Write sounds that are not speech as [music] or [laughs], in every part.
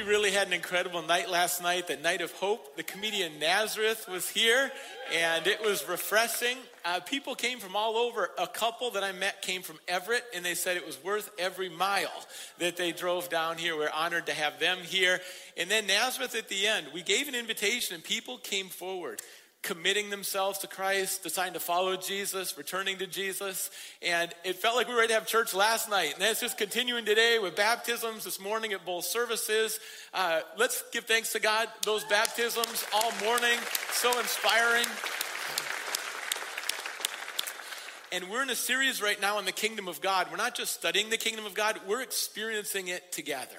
We really had an incredible night last night, the night of hope. The comedian Nazareth was here, and it was refreshing. Uh, people came from all over. A couple that I met came from Everett, and they said it was worth every mile that they drove down here. We're honored to have them here. And then Nazareth at the end, we gave an invitation, and people came forward committing themselves to Christ, deciding to follow Jesus, returning to Jesus. And it felt like we were ready to have church last night. And that's just continuing today with baptisms this morning at both services. Uh, let's give thanks to God. Those baptisms all morning, so inspiring. And we're in a series right now on the kingdom of God. We're not just studying the kingdom of God, we're experiencing it together.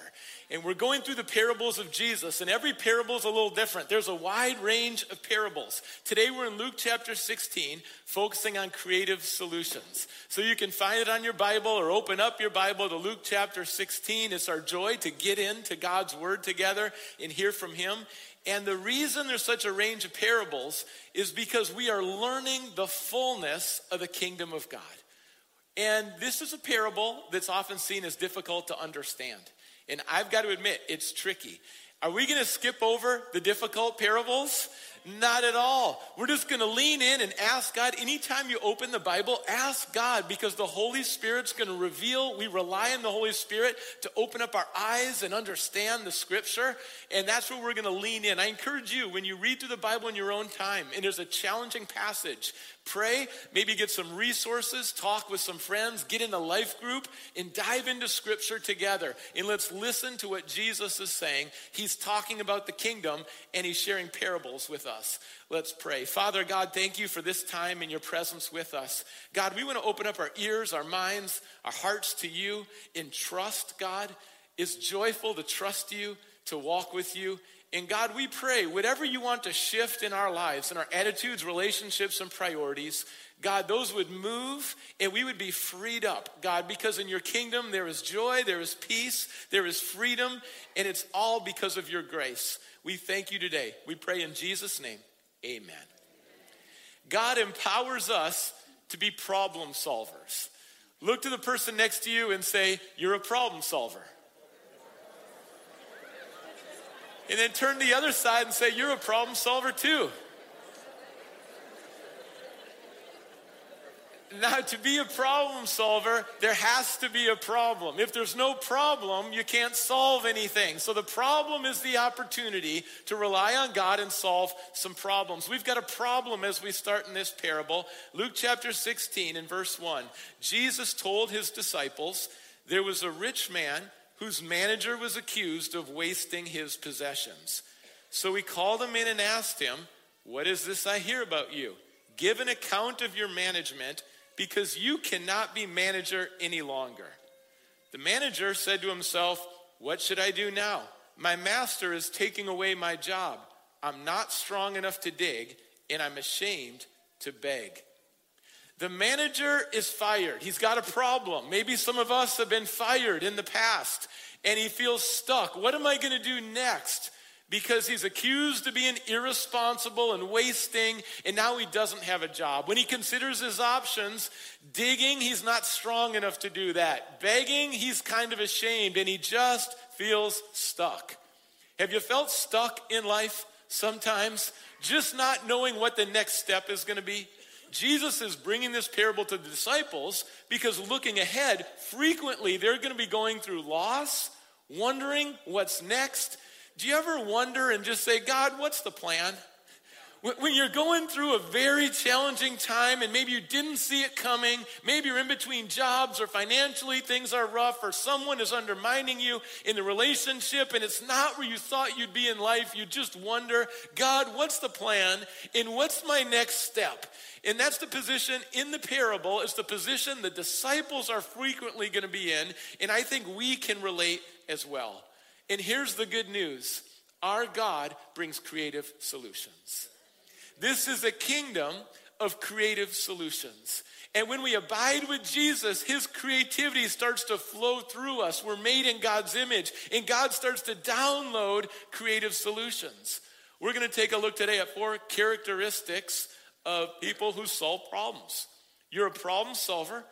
And we're going through the parables of Jesus, and every parable is a little different. There's a wide range of parables. Today we're in Luke chapter 16, focusing on creative solutions. So you can find it on your Bible or open up your Bible to Luke chapter 16. It's our joy to get into God's word together and hear from Him. And the reason there's such a range of parables is because we are learning the fullness of the kingdom of God. And this is a parable that's often seen as difficult to understand. And I've got to admit, it's tricky. Are we going to skip over the difficult parables? Not at all. We're just going to lean in and ask God. Anytime you open the Bible, ask God because the Holy Spirit's going to reveal. We rely on the Holy Spirit to open up our eyes and understand the scripture. And that's where we're going to lean in. I encourage you, when you read through the Bible in your own time and there's a challenging passage, pray, maybe get some resources, talk with some friends, get in a life group, and dive into scripture together. And let's listen to what Jesus is saying. He's talking about the kingdom and he's sharing parables with us. Let's pray. Father God, thank you for this time and your presence with us. God, we want to open up our ears, our minds, our hearts to you in trust, God. It's joyful to trust you, to walk with you. And God, we pray, whatever you want to shift in our lives, in our attitudes, relationships, and priorities, God, those would move and we would be freed up, God, because in your kingdom there is joy, there is peace, there is freedom, and it's all because of your grace. We thank you today. We pray in Jesus' name. Amen. God empowers us to be problem solvers. Look to the person next to you and say, You're a problem solver. And then turn to the other side and say, You're a problem solver too. Now, to be a problem solver, there has to be a problem. If there's no problem, you can't solve anything. So, the problem is the opportunity to rely on God and solve some problems. We've got a problem as we start in this parable. Luke chapter 16 and verse 1. Jesus told his disciples, There was a rich man whose manager was accused of wasting his possessions. So he called him in and asked him, What is this I hear about you? Give an account of your management because you cannot be manager any longer. The manager said to himself, What should I do now? My master is taking away my job. I'm not strong enough to dig, and I'm ashamed to beg. The manager is fired. He's got a problem. Maybe some of us have been fired in the past and he feels stuck. What am I going to do next? Because he's accused of being irresponsible and wasting, and now he doesn't have a job. When he considers his options, digging, he's not strong enough to do that. Begging, he's kind of ashamed, and he just feels stuck. Have you felt stuck in life sometimes? Just not knowing what the next step is going to be? Jesus is bringing this parable to the disciples because looking ahead, frequently they're going to be going through loss, wondering what's next. Do you ever wonder and just say, God, what's the plan? When you're going through a very challenging time and maybe you didn't see it coming, maybe you're in between jobs or financially things are rough or someone is undermining you in the relationship and it's not where you thought you'd be in life, you just wonder, God, what's the plan and what's my next step? And that's the position in the parable, it's the position the disciples are frequently going to be in, and I think we can relate as well. And here's the good news our God brings creative solutions. This is a kingdom of creative solutions. And when we abide with Jesus, his creativity starts to flow through us. We're made in God's image, and God starts to download creative solutions. We're going to take a look today at four characteristics of people who solve problems. You're a problem solver.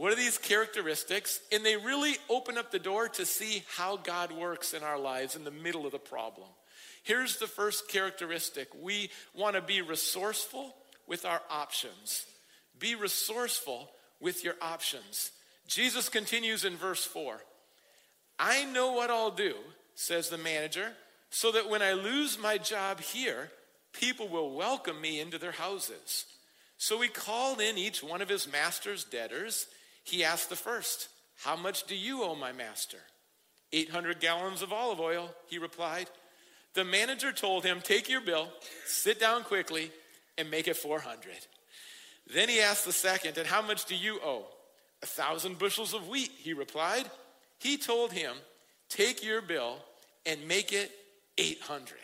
What are these characteristics? And they really open up the door to see how God works in our lives in the middle of the problem. Here's the first characteristic we want to be resourceful with our options. Be resourceful with your options. Jesus continues in verse 4 I know what I'll do, says the manager, so that when I lose my job here, people will welcome me into their houses. So he called in each one of his master's debtors. He asked the first, How much do you owe my master? 800 gallons of olive oil, he replied. The manager told him, Take your bill, sit down quickly, and make it 400. Then he asked the second, And how much do you owe? A thousand bushels of wheat, he replied. He told him, Take your bill and make it 800.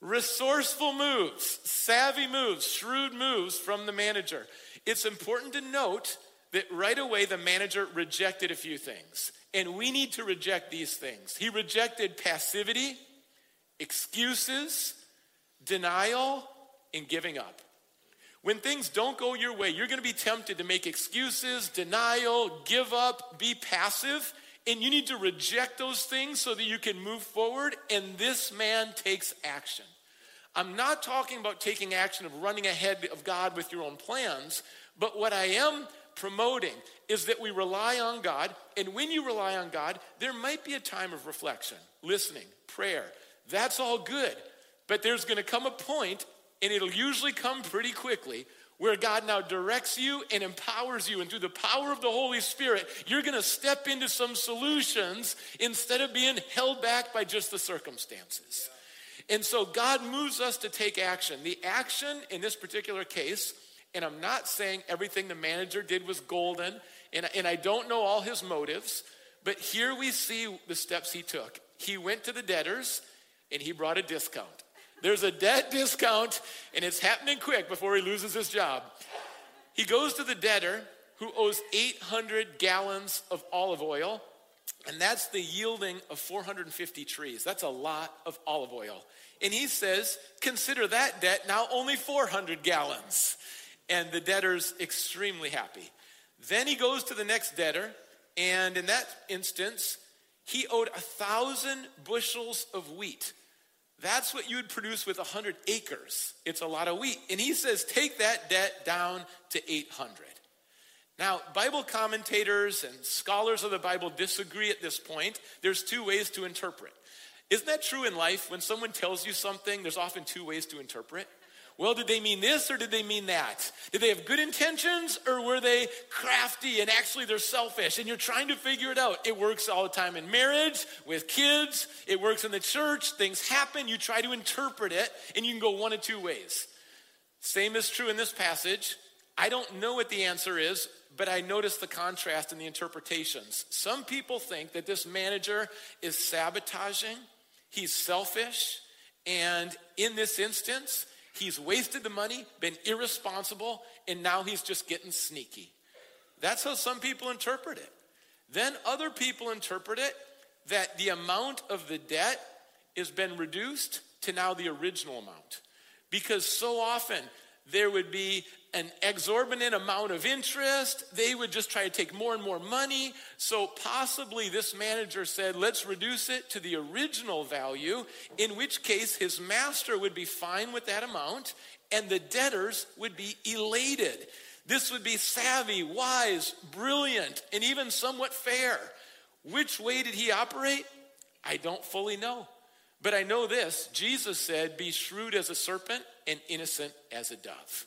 Resourceful moves, savvy moves, shrewd moves from the manager. It's important to note that right away the manager rejected a few things. And we need to reject these things. He rejected passivity, excuses, denial, and giving up. When things don't go your way, you're going to be tempted to make excuses, denial, give up, be passive, and you need to reject those things so that you can move forward. And this man takes action. I'm not talking about taking action of running ahead of God with your own plans, but what I am promoting is that we rely on God. And when you rely on God, there might be a time of reflection, listening, prayer. That's all good. But there's going to come a point and it'll usually come pretty quickly where God now directs you and empowers you. And through the power of the Holy Spirit, you're going to step into some solutions instead of being held back by just the circumstances. And so God moves us to take action. The action in this particular case, and I'm not saying everything the manager did was golden, and, and I don't know all his motives, but here we see the steps he took. He went to the debtors and he brought a discount. There's a debt [laughs] discount, and it's happening quick before he loses his job. He goes to the debtor who owes 800 gallons of olive oil, and that's the yielding of 450 trees. That's a lot of olive oil. And he says, Consider that debt now only 400 gallons. And the debtor's extremely happy. Then he goes to the next debtor, and in that instance, he owed a thousand bushels of wheat. That's what you would produce with 100 acres. It's a lot of wheat. And he says, take that debt down to 800. Now, Bible commentators and scholars of the Bible disagree at this point. There's two ways to interpret. Isn't that true in life? When someone tells you something, there's often two ways to interpret. Well, did they mean this or did they mean that? Did they have good intentions or were they crafty and actually they're selfish? And you're trying to figure it out. It works all the time in marriage, with kids, it works in the church. Things happen. You try to interpret it and you can go one of two ways. Same is true in this passage. I don't know what the answer is, but I notice the contrast in the interpretations. Some people think that this manager is sabotaging, he's selfish, and in this instance, He's wasted the money, been irresponsible, and now he's just getting sneaky. That's how some people interpret it. Then other people interpret it that the amount of the debt has been reduced to now the original amount. Because so often there would be an exorbitant amount of interest. They would just try to take more and more money. So possibly this manager said, let's reduce it to the original value, in which case his master would be fine with that amount and the debtors would be elated. This would be savvy, wise, brilliant, and even somewhat fair. Which way did he operate? I don't fully know. But I know this Jesus said, Be shrewd as a serpent and innocent as a dove.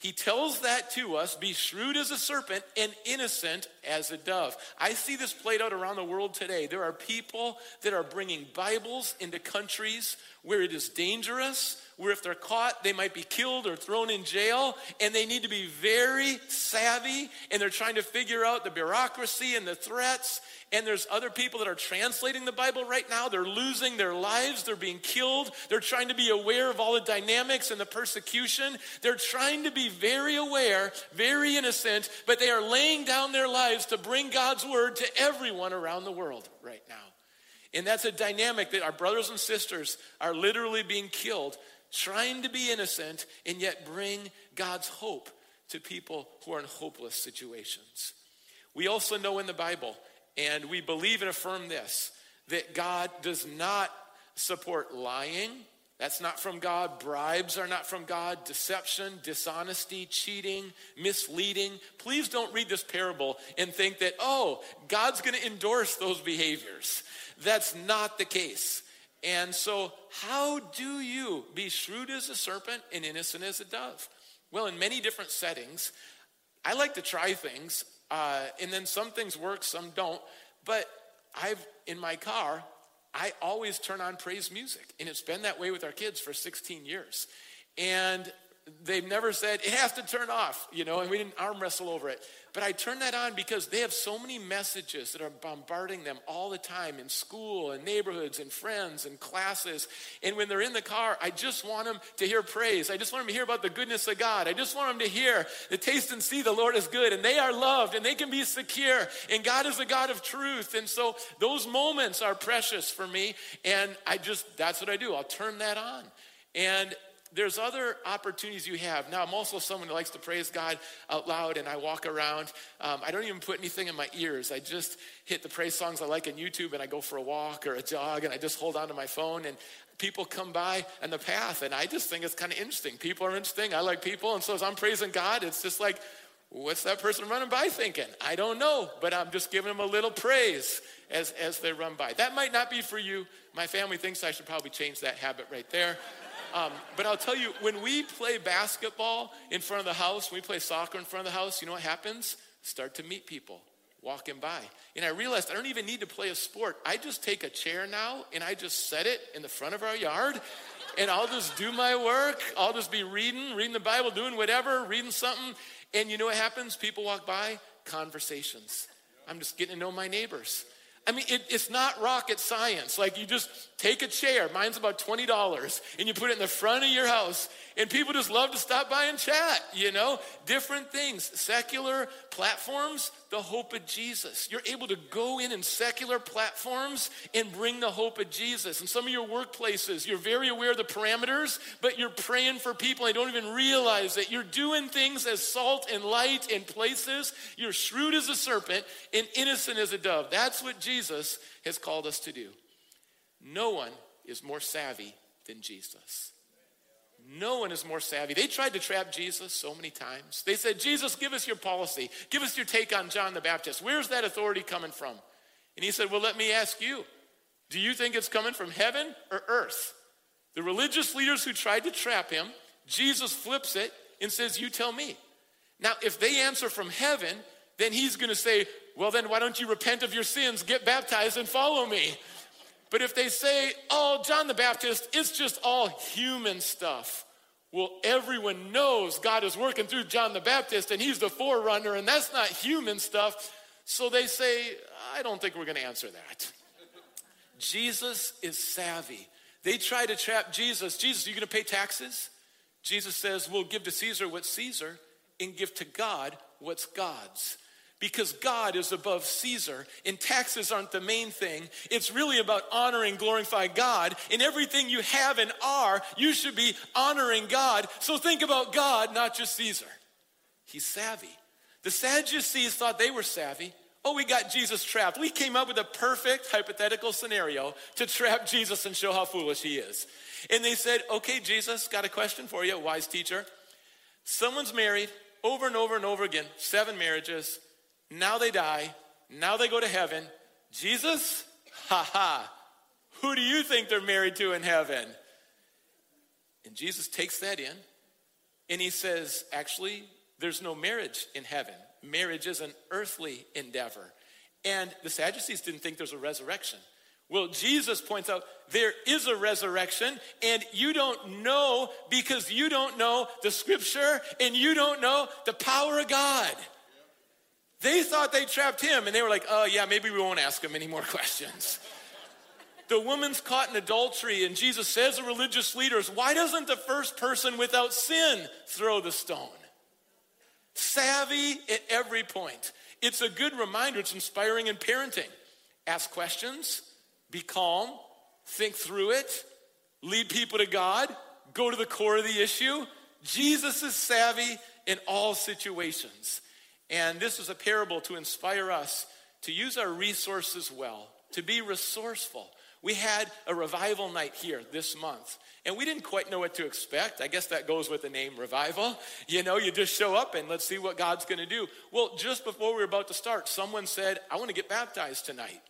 He tells that to us be shrewd as a serpent and innocent as a dove. I see this played out around the world today. There are people that are bringing Bibles into countries where it is dangerous, where if they're caught, they might be killed or thrown in jail, and they need to be very savvy, and they're trying to figure out the bureaucracy and the threats. And there's other people that are translating the Bible right now. They're losing their lives, they're being killed, they're trying to be aware of all the dynamics and the persecution. They're trying to be very aware, very innocent, but they are laying down their lives to bring God's word to everyone around the world right now. And that's a dynamic that our brothers and sisters are literally being killed, trying to be innocent and yet bring God's hope to people who are in hopeless situations. We also know in the Bible, and we believe and affirm this, that God does not support lying. That's not from God. Bribes are not from God. Deception, dishonesty, cheating, misleading. Please don't read this parable and think that, oh, God's going to endorse those behaviors. That's not the case. And so, how do you be shrewd as a serpent and innocent as a dove? Well, in many different settings, I like to try things, uh, and then some things work, some don't. But I've, in my car, I always turn on praise music. And it's been that way with our kids for 16 years. And they've never said it has to turn off, you know, and we didn't arm wrestle over it. But I turn that on because they have so many messages that are bombarding them all the time in school and neighborhoods and friends and classes. And when they're in the car, I just want them to hear praise. I just want them to hear about the goodness of God. I just want them to hear the taste and see the Lord is good and they are loved and they can be secure and God is a God of truth. And so those moments are precious for me. And I just, that's what I do. I'll turn that on. And there's other opportunities you have. Now, I'm also someone who likes to praise God out loud, and I walk around. Um, I don't even put anything in my ears. I just hit the praise songs I like on YouTube, and I go for a walk or a jog, and I just hold on to my phone. And people come by on the path, and I just think it's kind of interesting. People are interesting. I like people, and so as I'm praising God, it's just like, what's that person running by thinking? I don't know, but I'm just giving them a little praise as, as they run by. That might not be for you. My family thinks I should probably change that habit right there. Um, but I'll tell you, when we play basketball in front of the house, when we play soccer in front of the house, you know what happens? Start to meet people walking by. And I realized I don't even need to play a sport. I just take a chair now and I just set it in the front of our yard and I'll just do my work. I'll just be reading, reading the Bible, doing whatever, reading something. And you know what happens? People walk by, conversations. I'm just getting to know my neighbors. I mean, it, it's not rocket science. Like you just take a chair, mine's about $20, and you put it in the front of your house, and people just love to stop by and chat, you know? Different things. Secular platforms, the hope of Jesus. You're able to go in in secular platforms and bring the hope of Jesus. In some of your workplaces, you're very aware of the parameters, but you're praying for people and don't even realize that you're doing things as salt and light in places. You're shrewd as a serpent and innocent as a dove. That's what Jesus has called us to do. No one is more savvy than Jesus. No one is more savvy. They tried to trap Jesus so many times. They said, Jesus, give us your policy. Give us your take on John the Baptist. Where's that authority coming from? And he said, Well, let me ask you do you think it's coming from heaven or earth? The religious leaders who tried to trap him, Jesus flips it and says, You tell me. Now, if they answer from heaven, then he's going to say, Well, then why don't you repent of your sins, get baptized, and follow me? But if they say, oh, John the Baptist, it's just all human stuff. Well, everyone knows God is working through John the Baptist and he's the forerunner, and that's not human stuff. So they say, I don't think we're going to answer that. Jesus is savvy. They try to trap Jesus. Jesus, are you going to pay taxes? Jesus says, We'll give to Caesar what's Caesar and give to God what's God's because God is above Caesar and taxes aren't the main thing. It's really about honoring, glorify God. In everything you have and are, you should be honoring God. So think about God, not just Caesar. He's savvy. The Sadducees thought they were savvy. Oh, we got Jesus trapped. We came up with a perfect hypothetical scenario to trap Jesus and show how foolish he is. And they said, Okay, Jesus, got a question for you, wise teacher. Someone's married over and over and over again, seven marriages now they die. Now they go to heaven. Jesus? Ha ha. Who do you think they're married to in heaven? And Jesus takes that in and he says, actually, there's no marriage in heaven. Marriage is an earthly endeavor. And the Sadducees didn't think there's a resurrection. Well, Jesus points out there is a resurrection, and you don't know because you don't know the scripture and you don't know the power of God. They thought they trapped him, and they were like, oh, yeah, maybe we won't ask him any more [laughs] questions. the woman's caught in adultery, and Jesus says to religious leaders, Why doesn't the first person without sin throw the stone? Savvy at every point. It's a good reminder, it's inspiring in parenting. Ask questions, be calm, think through it, lead people to God, go to the core of the issue. Jesus is savvy in all situations. And this is a parable to inspire us to use our resources well, to be resourceful. We had a revival night here this month, and we didn't quite know what to expect. I guess that goes with the name revival. [laughs] You know, you just show up and let's see what God's going to do. Well, just before we were about to start, someone said, I want to get baptized tonight.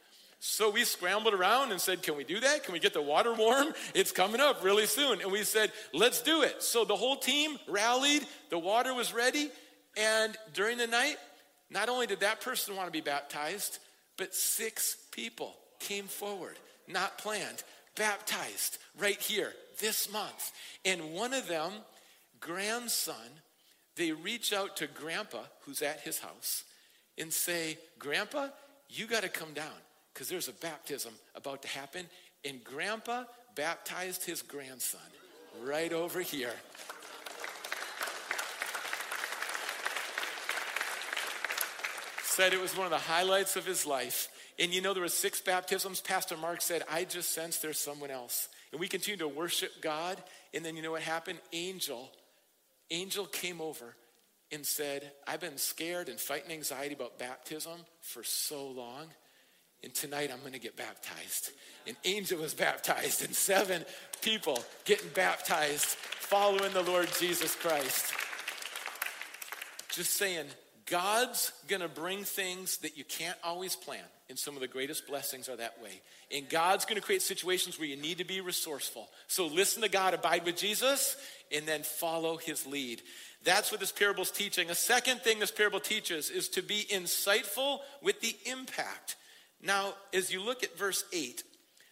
So we scrambled around and said, Can we do that? Can we get the water warm? [laughs] It's coming up really soon. And we said, Let's do it. So the whole team rallied, the water was ready, and during the night, not only did that person want to be baptized, but six people came forward not planned, baptized right here this month. And one of them, grandson, they reach out to grandpa, who's at his house, and say, Grandpa, you got to come down because there's a baptism about to happen. And grandpa baptized his grandson right over here. Said it was one of the highlights of his life. And you know, there were six baptisms. Pastor Mark said, I just sense there's someone else. And we continued to worship God. And then you know what happened? Angel, Angel came over and said, I've been scared and fighting anxiety about baptism for so long. And tonight I'm going to get baptized. And Angel was baptized, and seven people getting baptized following the Lord Jesus Christ. Just saying, God's going to bring things that you can't always plan. And some of the greatest blessings are that way. And God's going to create situations where you need to be resourceful. So listen to God, abide with Jesus, and then follow his lead. That's what this parable is teaching. A second thing this parable teaches is to be insightful with the impact. Now, as you look at verse 8,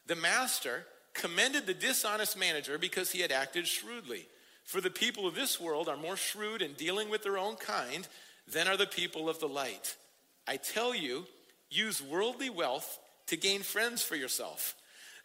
the master commended the dishonest manager because he had acted shrewdly. For the people of this world are more shrewd in dealing with their own kind than are the people of the light. I tell you, use worldly wealth to gain friends for yourself.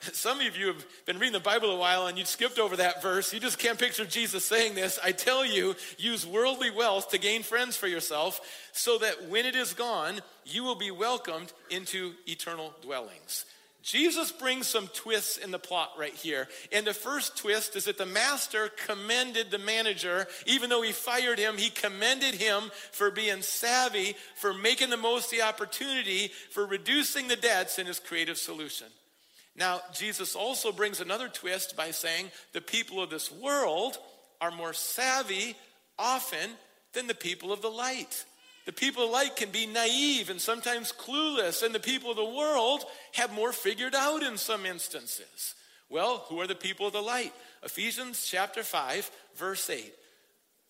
[laughs] Some of you have been reading the Bible a while and you skipped over that verse. You just can't picture Jesus saying this. I tell you, use worldly wealth to gain friends for yourself, so that when it is gone, you will be welcomed into eternal dwellings. Jesus brings some twists in the plot right here. And the first twist is that the master commended the manager. Even though he fired him, he commended him for being savvy, for making the most of the opportunity, for reducing the debts in his creative solution. Now, Jesus also brings another twist by saying the people of this world are more savvy often than the people of the light. The people of light can be naive and sometimes clueless, and the people of the world have more figured out in some instances. Well, who are the people of the light? Ephesians chapter 5, verse 8.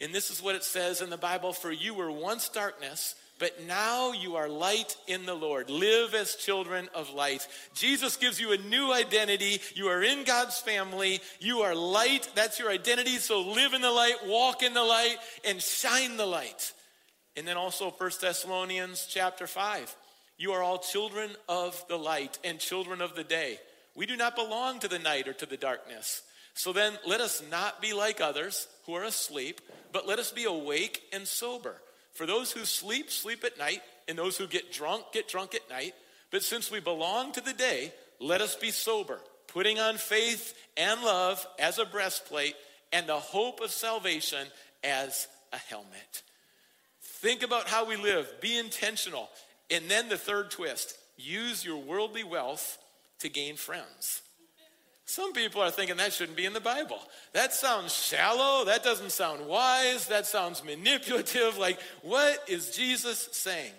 And this is what it says in the Bible For you were once darkness, but now you are light in the Lord. Live as children of light. Jesus gives you a new identity. You are in God's family. You are light. That's your identity. So live in the light, walk in the light, and shine the light. And then also 1 Thessalonians chapter 5. You are all children of the light and children of the day. We do not belong to the night or to the darkness. So then let us not be like others who are asleep, but let us be awake and sober. For those who sleep, sleep at night, and those who get drunk, get drunk at night. But since we belong to the day, let us be sober, putting on faith and love as a breastplate, and the hope of salvation as a helmet. Think about how we live, be intentional. And then the third twist use your worldly wealth to gain friends. Some people are thinking that shouldn't be in the Bible. That sounds shallow. That doesn't sound wise. That sounds manipulative. Like, what is Jesus saying?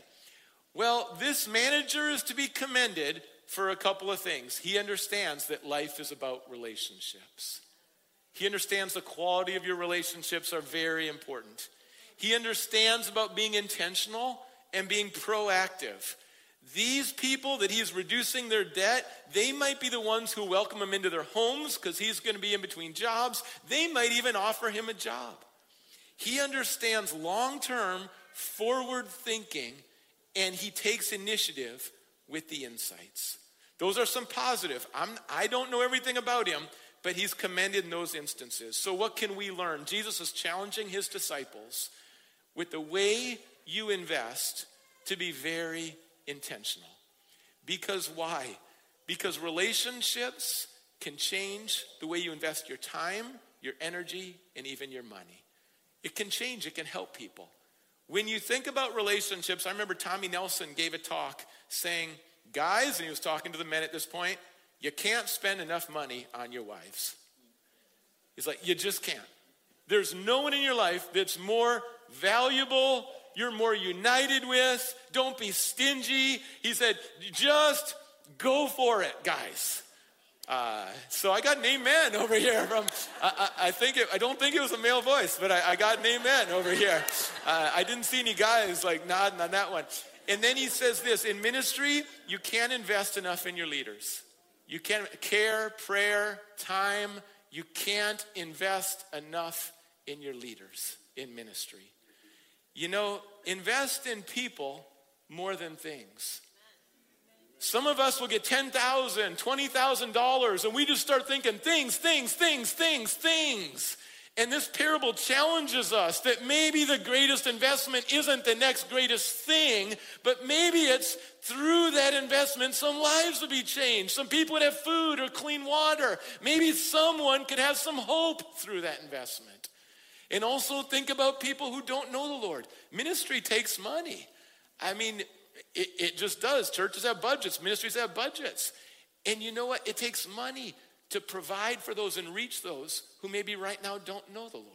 Well, this manager is to be commended for a couple of things. He understands that life is about relationships, he understands the quality of your relationships are very important. He understands about being intentional and being proactive. These people that he's reducing their debt, they might be the ones who welcome him into their homes because he's going to be in between jobs. They might even offer him a job. He understands long term, forward thinking, and he takes initiative with the insights. Those are some positive. I'm, I don't know everything about him, but he's commended in those instances. So, what can we learn? Jesus is challenging his disciples with the way you invest to be very intentional. Because why? Because relationships can change the way you invest your time, your energy, and even your money. It can change, it can help people. When you think about relationships, I remember Tommy Nelson gave a talk saying, Guys, and he was talking to the men at this point, you can't spend enough money on your wives. He's like, You just can't. There's no one in your life that's more valuable, you're more united with. Don't be stingy. He said, Just go for it, guys. Uh, so I got an amen [laughs] over here from, I, I, I, think it, I don't think it was a male voice, but I, I got an amen [laughs] over here. Uh, I didn't see any guys like nodding on that one. And then he says this in ministry, you can't invest enough in your leaders. You can't care, prayer, time. You can't invest enough in your leaders in ministry. You know, invest in people more than things. Some of us will get $10,000, $20,000, and we just start thinking things, things, things, things, things. And this parable challenges us that maybe the greatest investment isn't the next greatest thing, but maybe it's through that investment some lives would be changed. Some people would have food or clean water. Maybe someone could have some hope through that investment. And also think about people who don't know the Lord. Ministry takes money. I mean, it, it just does. Churches have budgets, ministries have budgets. And you know what? It takes money to provide for those and reach those who maybe right now don't know the Lord.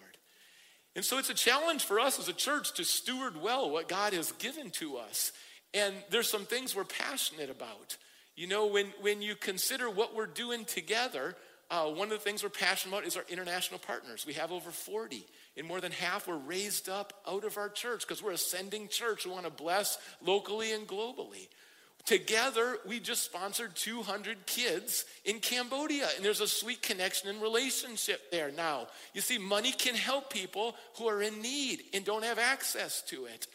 And so it's a challenge for us as a church to steward well what God has given to us. And there's some things we're passionate about. You know, when, when you consider what we're doing together, uh, one of the things we're passionate about is our international partners. We have over 40, and more than half were raised up out of our church because we're a sending church. We want to bless locally and globally. Together, we just sponsored 200 kids in Cambodia, and there's a sweet connection and relationship there now. You see, money can help people who are in need and don't have access to it.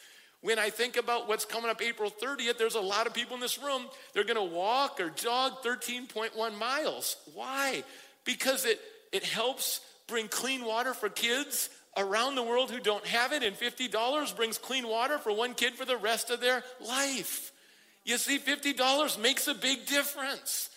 When I think about what's coming up April 30th, there's a lot of people in this room, they're gonna walk or jog 13.1 miles. Why? Because it, it helps bring clean water for kids around the world who don't have it, and $50 brings clean water for one kid for the rest of their life. You see, $50 makes a big difference.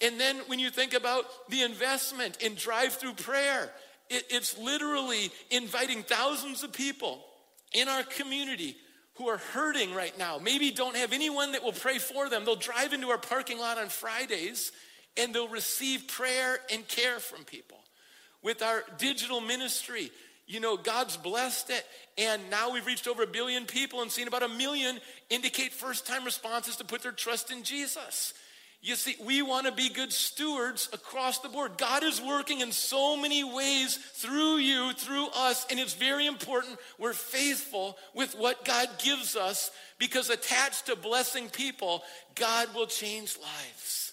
And then when you think about the investment in drive through prayer, it, it's literally inviting thousands of people in our community who are hurting right now, maybe don't have anyone that will pray for them. They'll drive into our parking lot on Fridays and they'll receive prayer and care from people. With our digital ministry, you know, God's blessed it. And now we've reached over a billion people and seen about a million indicate first time responses to put their trust in Jesus. You see, we want to be good stewards across the board. God is working in so many ways through you, through us, and it's very important we're faithful with what God gives us because attached to blessing people, God will change lives.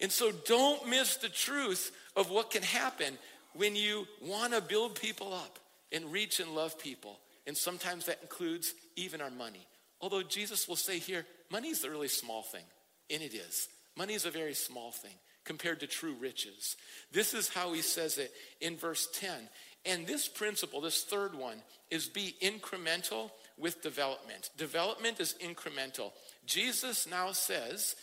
And so don't miss the truth of what can happen when you want to build people up and reach and love people. And sometimes that includes even our money. Although Jesus will say here, money is a really small thing, and it is. Money is a very small thing compared to true riches. This is how he says it in verse 10. And this principle, this third one, is be incremental with development. Development is incremental. Jesus now says,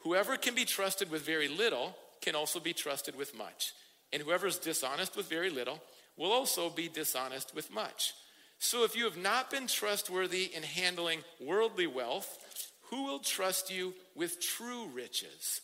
whoever can be trusted with very little can also be trusted with much. And whoever is dishonest with very little will also be dishonest with much. So if you have not been trustworthy in handling worldly wealth, who will trust you with true riches?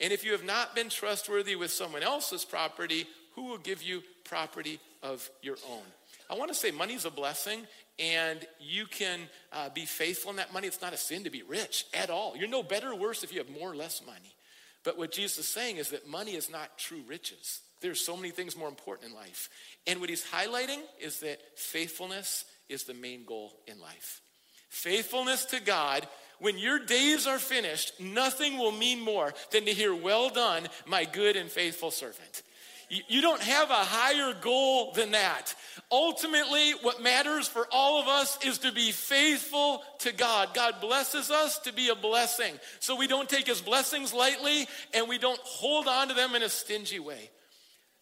And if you have not been trustworthy with someone else's property, who will give you property of your own? I want to say money's a blessing, and you can uh, be faithful in that money. It's not a sin to be rich at all. You're no better or worse if you have more or less money. But what Jesus is saying is that money is not true riches. There's so many things more important in life. And what he's highlighting is that faithfulness is the main goal in life. Faithfulness to God when your days are finished, nothing will mean more than to hear, Well done, my good and faithful servant. You don't have a higher goal than that. Ultimately, what matters for all of us is to be faithful to God. God blesses us to be a blessing. So we don't take his blessings lightly and we don't hold on to them in a stingy way.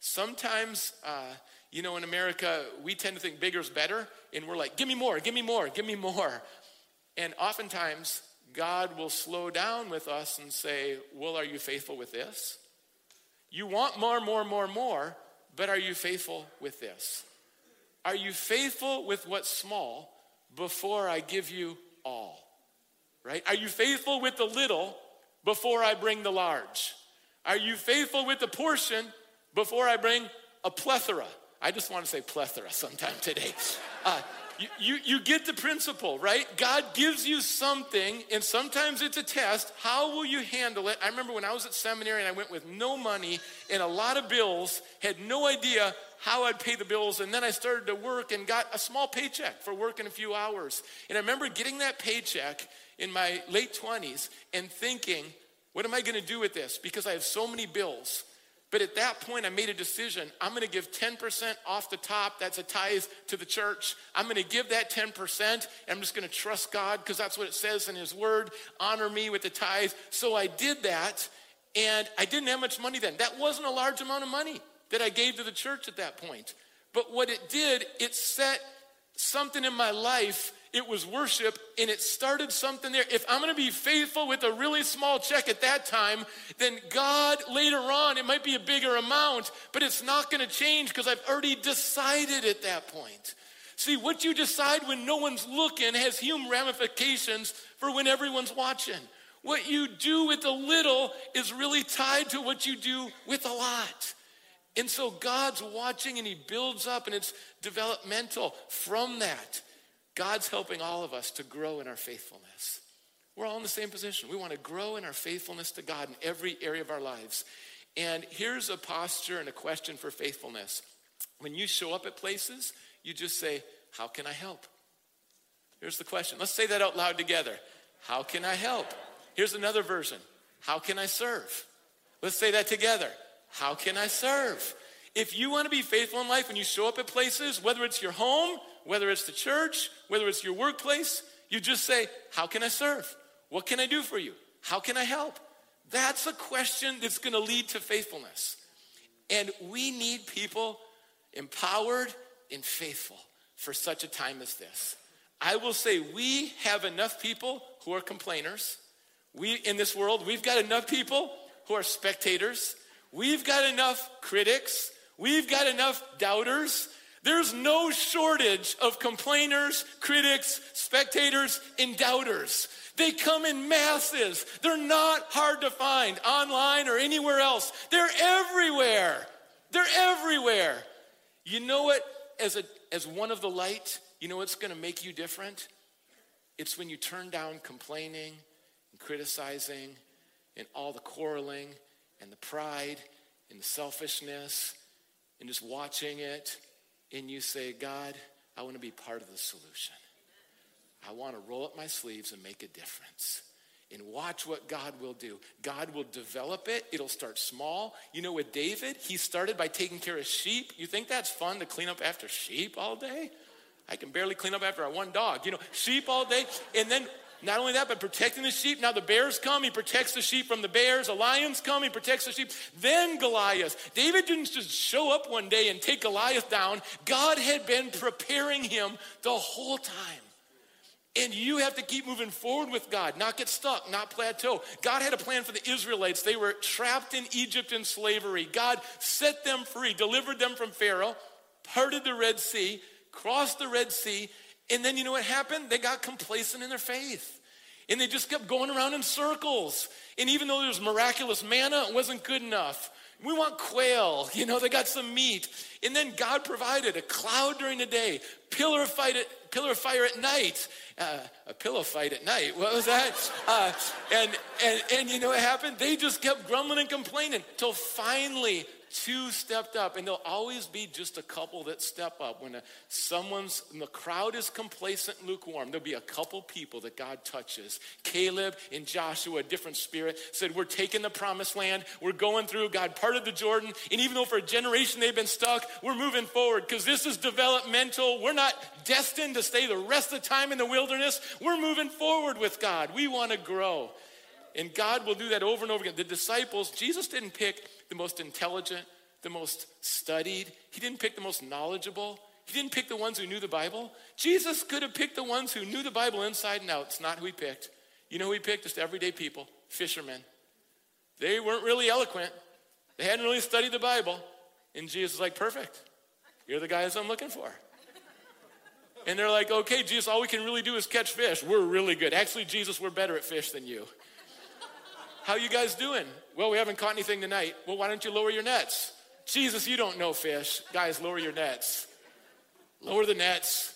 Sometimes, uh, you know, in America, we tend to think bigger is better, and we're like, give me more, give me more, give me more. And oftentimes, God will slow down with us and say, Well, are you faithful with this? You want more, more, more, more, but are you faithful with this? Are you faithful with what's small before I give you all? Right? Are you faithful with the little before I bring the large? Are you faithful with the portion before I bring a plethora? I just want to say plethora sometime today. Uh, you, you, you, get the principle, right? God gives you something, and sometimes it's a test. How will you handle it? I remember when I was at seminary and I went with no money and a lot of bills, had no idea how I'd pay the bills, and then I started to work and got a small paycheck for working a few hours. And I remember getting that paycheck in my late 20s and thinking, what am I going to do with this? Because I have so many bills. But at that point, I made a decision. I'm going to give 10% off the top. That's a tithe to the church. I'm going to give that 10%. And I'm just going to trust God because that's what it says in His Word. Honor me with the tithe. So I did that. And I didn't have much money then. That wasn't a large amount of money that I gave to the church at that point. But what it did, it set something in my life it was worship and it started something there. If I'm going to be faithful with a really small check at that time, then God later on, it might be a bigger amount, but it's not going to change because I've already decided at that point. See, what you decide when no one's looking has human ramifications for when everyone's watching. What you do with a little is really tied to what you do with a lot. And so God's watching and He builds up, and it's developmental from that. God's helping all of us to grow in our faithfulness. We're all in the same position. We want to grow in our faithfulness to God in every area of our lives. And here's a posture and a question for faithfulness. When you show up at places, you just say, How can I help? Here's the question. Let's say that out loud together. How can I help? Here's another version. How can I serve? Let's say that together. How can I serve? If you want to be faithful in life when you show up at places, whether it's your home, whether it's the church, whether it's your workplace, you just say, How can I serve? What can I do for you? How can I help? That's a question that's going to lead to faithfulness. And we need people empowered and faithful for such a time as this. I will say we have enough people who are complainers. We in this world, we've got enough people who are spectators. We've got enough critics. We've got enough doubters. There's no shortage of complainers, critics, spectators, and doubters. They come in masses. They're not hard to find online or anywhere else. They're everywhere. They're everywhere. You know what? As, a, as one of the light, you know what's going to make you different? It's when you turn down complaining and criticizing and all the quarreling and the pride and the selfishness and just watching it and you say, God, I want to be part of the solution. I want to roll up my sleeves and make a difference. And watch what God will do. God will develop it. It'll start small. You know, with David, he started by taking care of sheep. You think that's fun to clean up after sheep all day? I can barely clean up after one dog. You know, sheep all day. And then not only that, but protecting the sheep. Now the bears come, he protects the sheep from the bears. The lions come, he protects the sheep. Then Goliath. David didn't just show up one day and take Goliath down. God had been preparing him the whole time. And you have to keep moving forward with God, not get stuck, not plateau. God had a plan for the Israelites. They were trapped in Egypt in slavery. God set them free, delivered them from Pharaoh, parted the Red Sea, crossed the Red Sea, and then you know what happened? They got complacent in their faith. And they just kept going around in circles. And even though there was miraculous manna, it wasn't good enough. We want quail, [laughs] you know, they got some meat. And then God provided a cloud during the day, pillar of, fight at, pillar of fire at night, uh, a pillow fight at night. What was that? [laughs] Uh, and, and, and you know what happened? They just kept grumbling and complaining till finally two stepped up, and there'll always be just a couple that step up. When a, someone's, when the crowd is complacent, lukewarm, there'll be a couple people that God touches. Caleb and Joshua, a different spirit, said, We're taking the promised land. We're going through. God parted the Jordan. And even though for a generation they've been stuck, we're moving forward because this is developmental. We're not destined to stay the rest of the time in the wilderness. We're moving forward with God. We want to grow. And God will do that over and over again. The disciples, Jesus didn't pick the most intelligent, the most studied. He didn't pick the most knowledgeable. He didn't pick the ones who knew the Bible. Jesus could have picked the ones who knew the Bible inside and out. It's not who he picked. You know who he picked? Just everyday people, fishermen. They weren't really eloquent. They hadn't really studied the Bible. And Jesus was like, perfect. You're the guys I'm looking for. And they're like, okay, Jesus, all we can really do is catch fish. We're really good. Actually, Jesus, we're better at fish than you. How you guys doing? Well, we haven't caught anything tonight. Well, why don't you lower your nets? Jesus, you don't know fish. Guys, lower your nets. Lower the nets.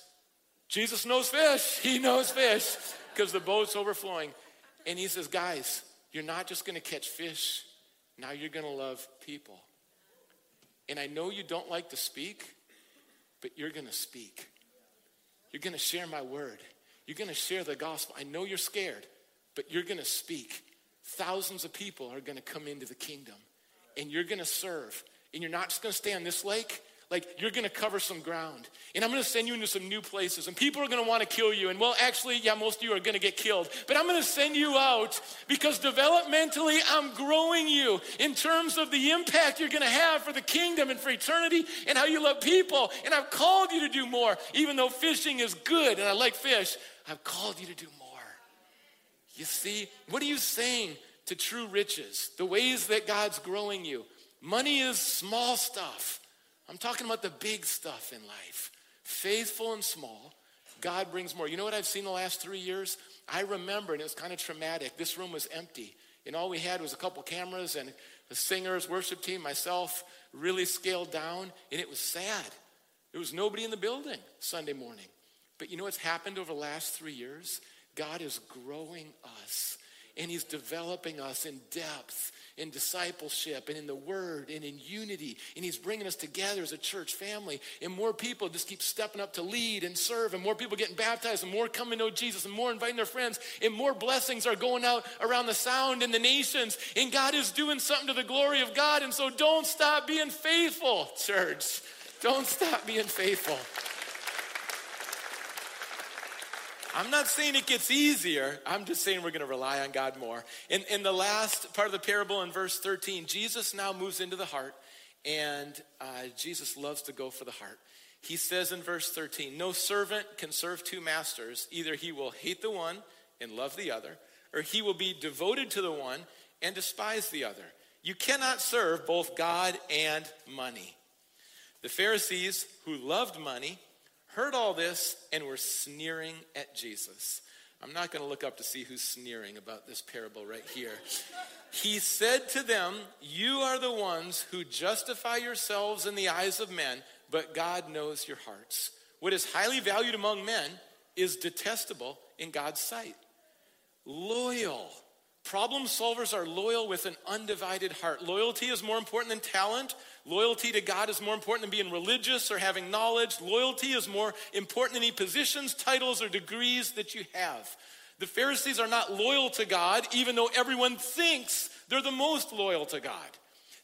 Jesus knows fish. [laughs] He knows fish because the boat's overflowing. And he says, guys, you're not just going to catch fish. Now you're going to love people. And I know you don't like to speak, but you're going to speak. You're going to share my word. You're going to share the gospel. I know you're scared, but you're going to speak. Thousands of people are going to come into the kingdom, and you're going to serve. And you're not just going to stay on this lake, like you're going to cover some ground. And I'm going to send you into some new places. And people are going to want to kill you. And well, actually, yeah, most of you are going to get killed. But I'm going to send you out because developmentally, I'm growing you in terms of the impact you're going to have for the kingdom and for eternity and how you love people. And I've called you to do more. Even though fishing is good and I like fish, I've called you to do more. You see, what are you saying to true riches? The ways that God's growing you. Money is small stuff. I'm talking about the big stuff in life. Faithful and small, God brings more. You know what I've seen the last three years? I remember, and it was kind of traumatic. This room was empty, and all we had was a couple cameras and the singers, worship team, myself, really scaled down, and it was sad. There was nobody in the building Sunday morning. But you know what's happened over the last three years? God is growing us, and He's developing us in depth in discipleship and in the word and in unity. And he's bringing us together as a church family. And more people just keep stepping up to lead and serve, and more people getting baptized, and more coming to know Jesus, and more inviting their friends, and more blessings are going out around the sound in the nations. And God is doing something to the glory of God. And so don't stop being faithful, church. Don't stop being faithful. I'm not saying it gets easier. I'm just saying we're going to rely on God more. In, in the last part of the parable in verse 13, Jesus now moves into the heart, and uh, Jesus loves to go for the heart. He says in verse 13, No servant can serve two masters. Either he will hate the one and love the other, or he will be devoted to the one and despise the other. You cannot serve both God and money. The Pharisees, who loved money, heard all this and were sneering at Jesus. I'm not going to look up to see who's sneering about this parable right here. He said to them, You are the ones who justify yourselves in the eyes of men, but God knows your hearts. What is highly valued among men is detestable in God's sight. Loyal. Problem solvers are loyal with an undivided heart. Loyalty is more important than talent. Loyalty to God is more important than being religious or having knowledge. Loyalty is more important than any positions, titles, or degrees that you have. The Pharisees are not loyal to God, even though everyone thinks they're the most loyal to God.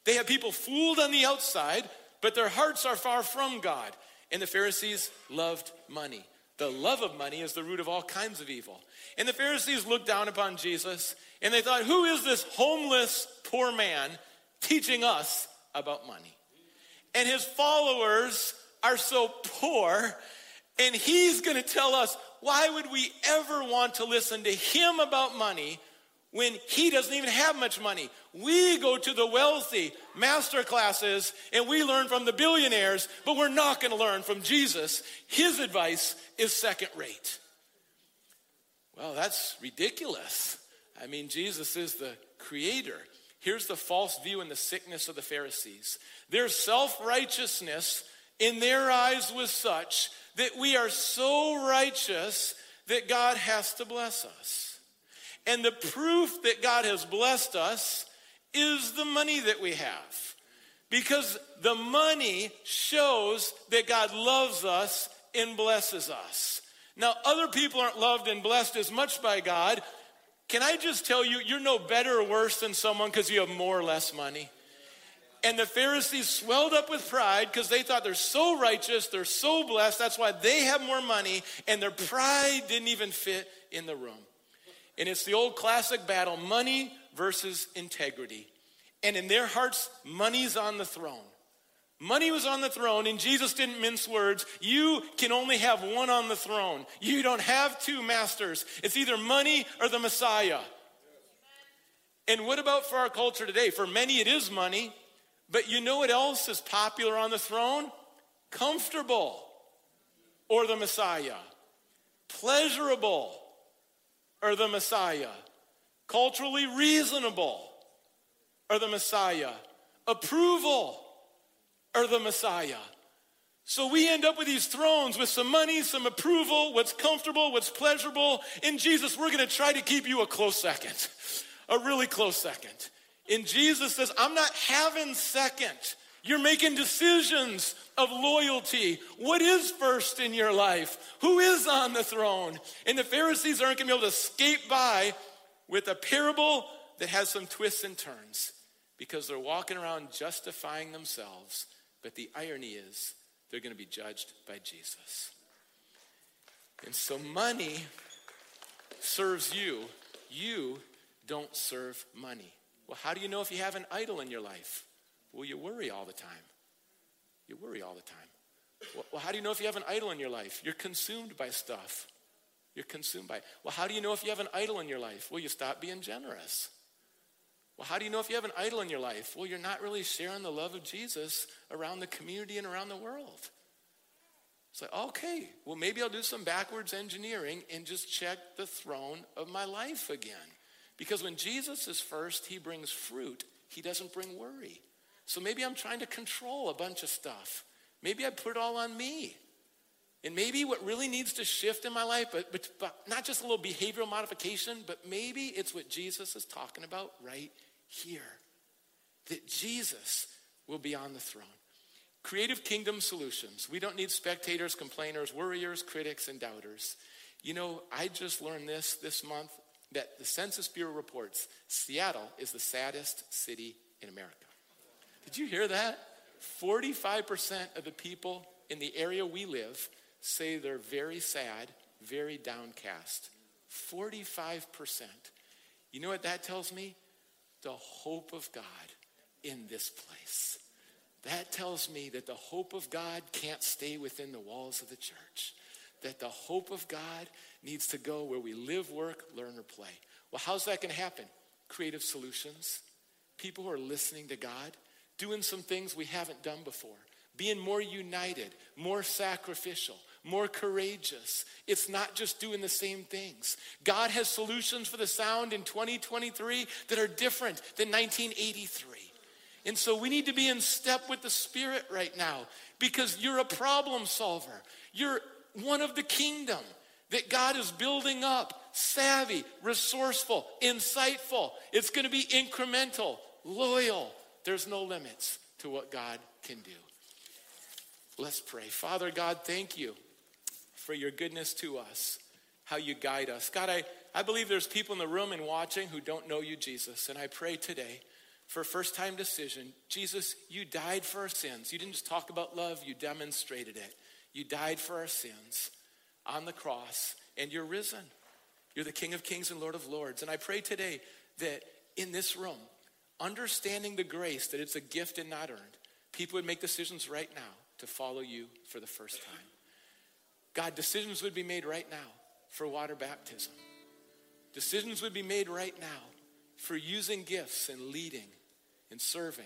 They have people fooled on the outside, but their hearts are far from God. And the Pharisees loved money. The love of money is the root of all kinds of evil. And the Pharisees looked down upon Jesus and they thought, Who is this homeless poor man teaching us about money. And his followers are so poor, and he's going to tell us why would we ever want to listen to him about money when he doesn't even have much money? We go to the wealthy master classes and we learn from the billionaires, but we're not going to learn from Jesus. His advice is second rate. Well, that's ridiculous. I mean, Jesus is the creator. Here's the false view and the sickness of the Pharisees their self righteousness in their eyes was such that we are so righteous that God has to bless us. And the proof that God has blessed us is the money that we have. Because the money shows that God loves us and blesses us. Now, other people aren't loved and blessed as much by God can I just tell you, you're no better or worse than someone because you have more or less money? And the Pharisees swelled up with pride because they thought they're so righteous, they're so blessed, that's why they have more money, and their pride didn't even fit in the room. And it's the old classic battle money versus integrity. And in their hearts, money's on the throne. Money was on the throne, and Jesus didn't mince words. You can only have one on the throne. You don't have two masters. It's either money or the Messiah. And what about for our culture today? For many, it is money, but you know what else is popular on the throne? Comfortable. or the Messiah? Pleasurable or the Messiah? Culturally reasonable or the Messiah? Approval or the Messiah? So we end up with these thrones with some money, some approval, what's comfortable, what's pleasurable. In Jesus, we're going to try to keep you a close second, a really close second. And Jesus says, I'm not having second. You're making decisions of loyalty. What is first in your life? Who is on the throne? And the Pharisees aren't going to be able to skate by with a parable that has some twists and turns because they're walking around justifying themselves. But the irony is, they're going to be judged by Jesus. And so money serves you. You don't serve money. Well, how do you know if you have an idol in your life? Well, you worry all the time. You worry all the time. Well, how do you know if you have an idol in your life? You're consumed by stuff. You're consumed by it. Well, how do you know if you have an idol in your life? Well, you stop being generous. Well, how do you know if you have an idol in your life? Well, you're not really sharing the love of Jesus around the community and around the world. It's like, okay, well, maybe I'll do some backwards engineering and just check the throne of my life again. Because when Jesus is first, he brings fruit, he doesn't bring worry. So maybe I'm trying to control a bunch of stuff. Maybe I put it all on me. And maybe what really needs to shift in my life, but, but, but not just a little behavioral modification, but maybe it's what Jesus is talking about right here that Jesus will be on the throne. Creative kingdom solutions. We don't need spectators, complainers, worriers, critics, and doubters. You know, I just learned this this month that the Census Bureau reports Seattle is the saddest city in America. Did you hear that? 45% of the people in the area we live say they're very sad, very downcast. 45%. You know what that tells me? The hope of God in this place. That tells me that the hope of God can't stay within the walls of the church. That the hope of God needs to go where we live, work, learn, or play. Well, how's that going to happen? Creative solutions, people who are listening to God, doing some things we haven't done before, being more united, more sacrificial, more courageous. It's not just doing the same things. God has solutions for the sound in 2023 that are different than 1983. And so we need to be in step with the Spirit right now because you're a problem solver. You're one of the kingdom that God is building up savvy, resourceful, insightful. It's going to be incremental, loyal. There's no limits to what God can do. Let's pray. Father God, thank you for your goodness to us, how you guide us. God, I, I believe there's people in the room and watching who don't know you, Jesus. And I pray today for first time decision Jesus, you died for our sins. You didn't just talk about love, you demonstrated it. You died for our sins on the cross, and you're risen. You're the King of Kings and Lord of Lords. And I pray today that in this room, understanding the grace that it's a gift and not earned, people would make decisions right now to follow you for the first time. God, decisions would be made right now for water baptism. Decisions would be made right now for using gifts and leading and serving.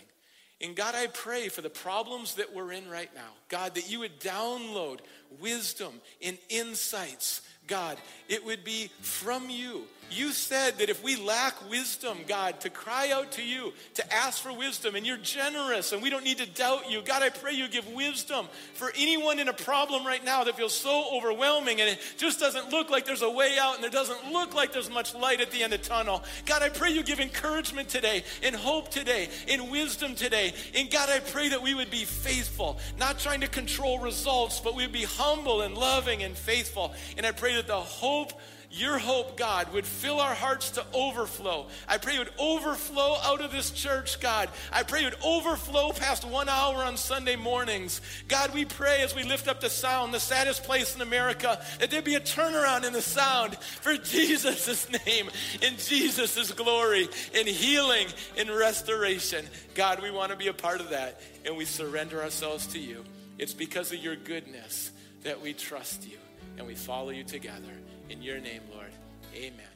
And God, I pray for the problems that we're in right now. God, that you would download wisdom and insights God, it would be from you. You said that if we lack wisdom, God, to cry out to you, to ask for wisdom, and you're generous, and we don't need to doubt you. God, I pray you give wisdom for anyone in a problem right now that feels so overwhelming and it just doesn't look like there's a way out and there doesn't look like there's much light at the end of the tunnel. God, I pray you give encouragement today, and hope today, and wisdom today. And God, I pray that we would be faithful, not trying to control results, but we'd be humble and loving and faithful. And I pray pray that the hope, your hope, God, would fill our hearts to overflow. I pray it would overflow out of this church, God. I pray it would overflow past one hour on Sunday mornings. God, we pray as we lift up the sound, the saddest place in America, that there be a turnaround in the sound for [laughs] Jesus' name, in Jesus' glory, in healing, in restoration. God, we want to be a part of that, and we surrender ourselves to you. It's because of your goodness that we trust you and we follow you together. In your name, Lord, amen.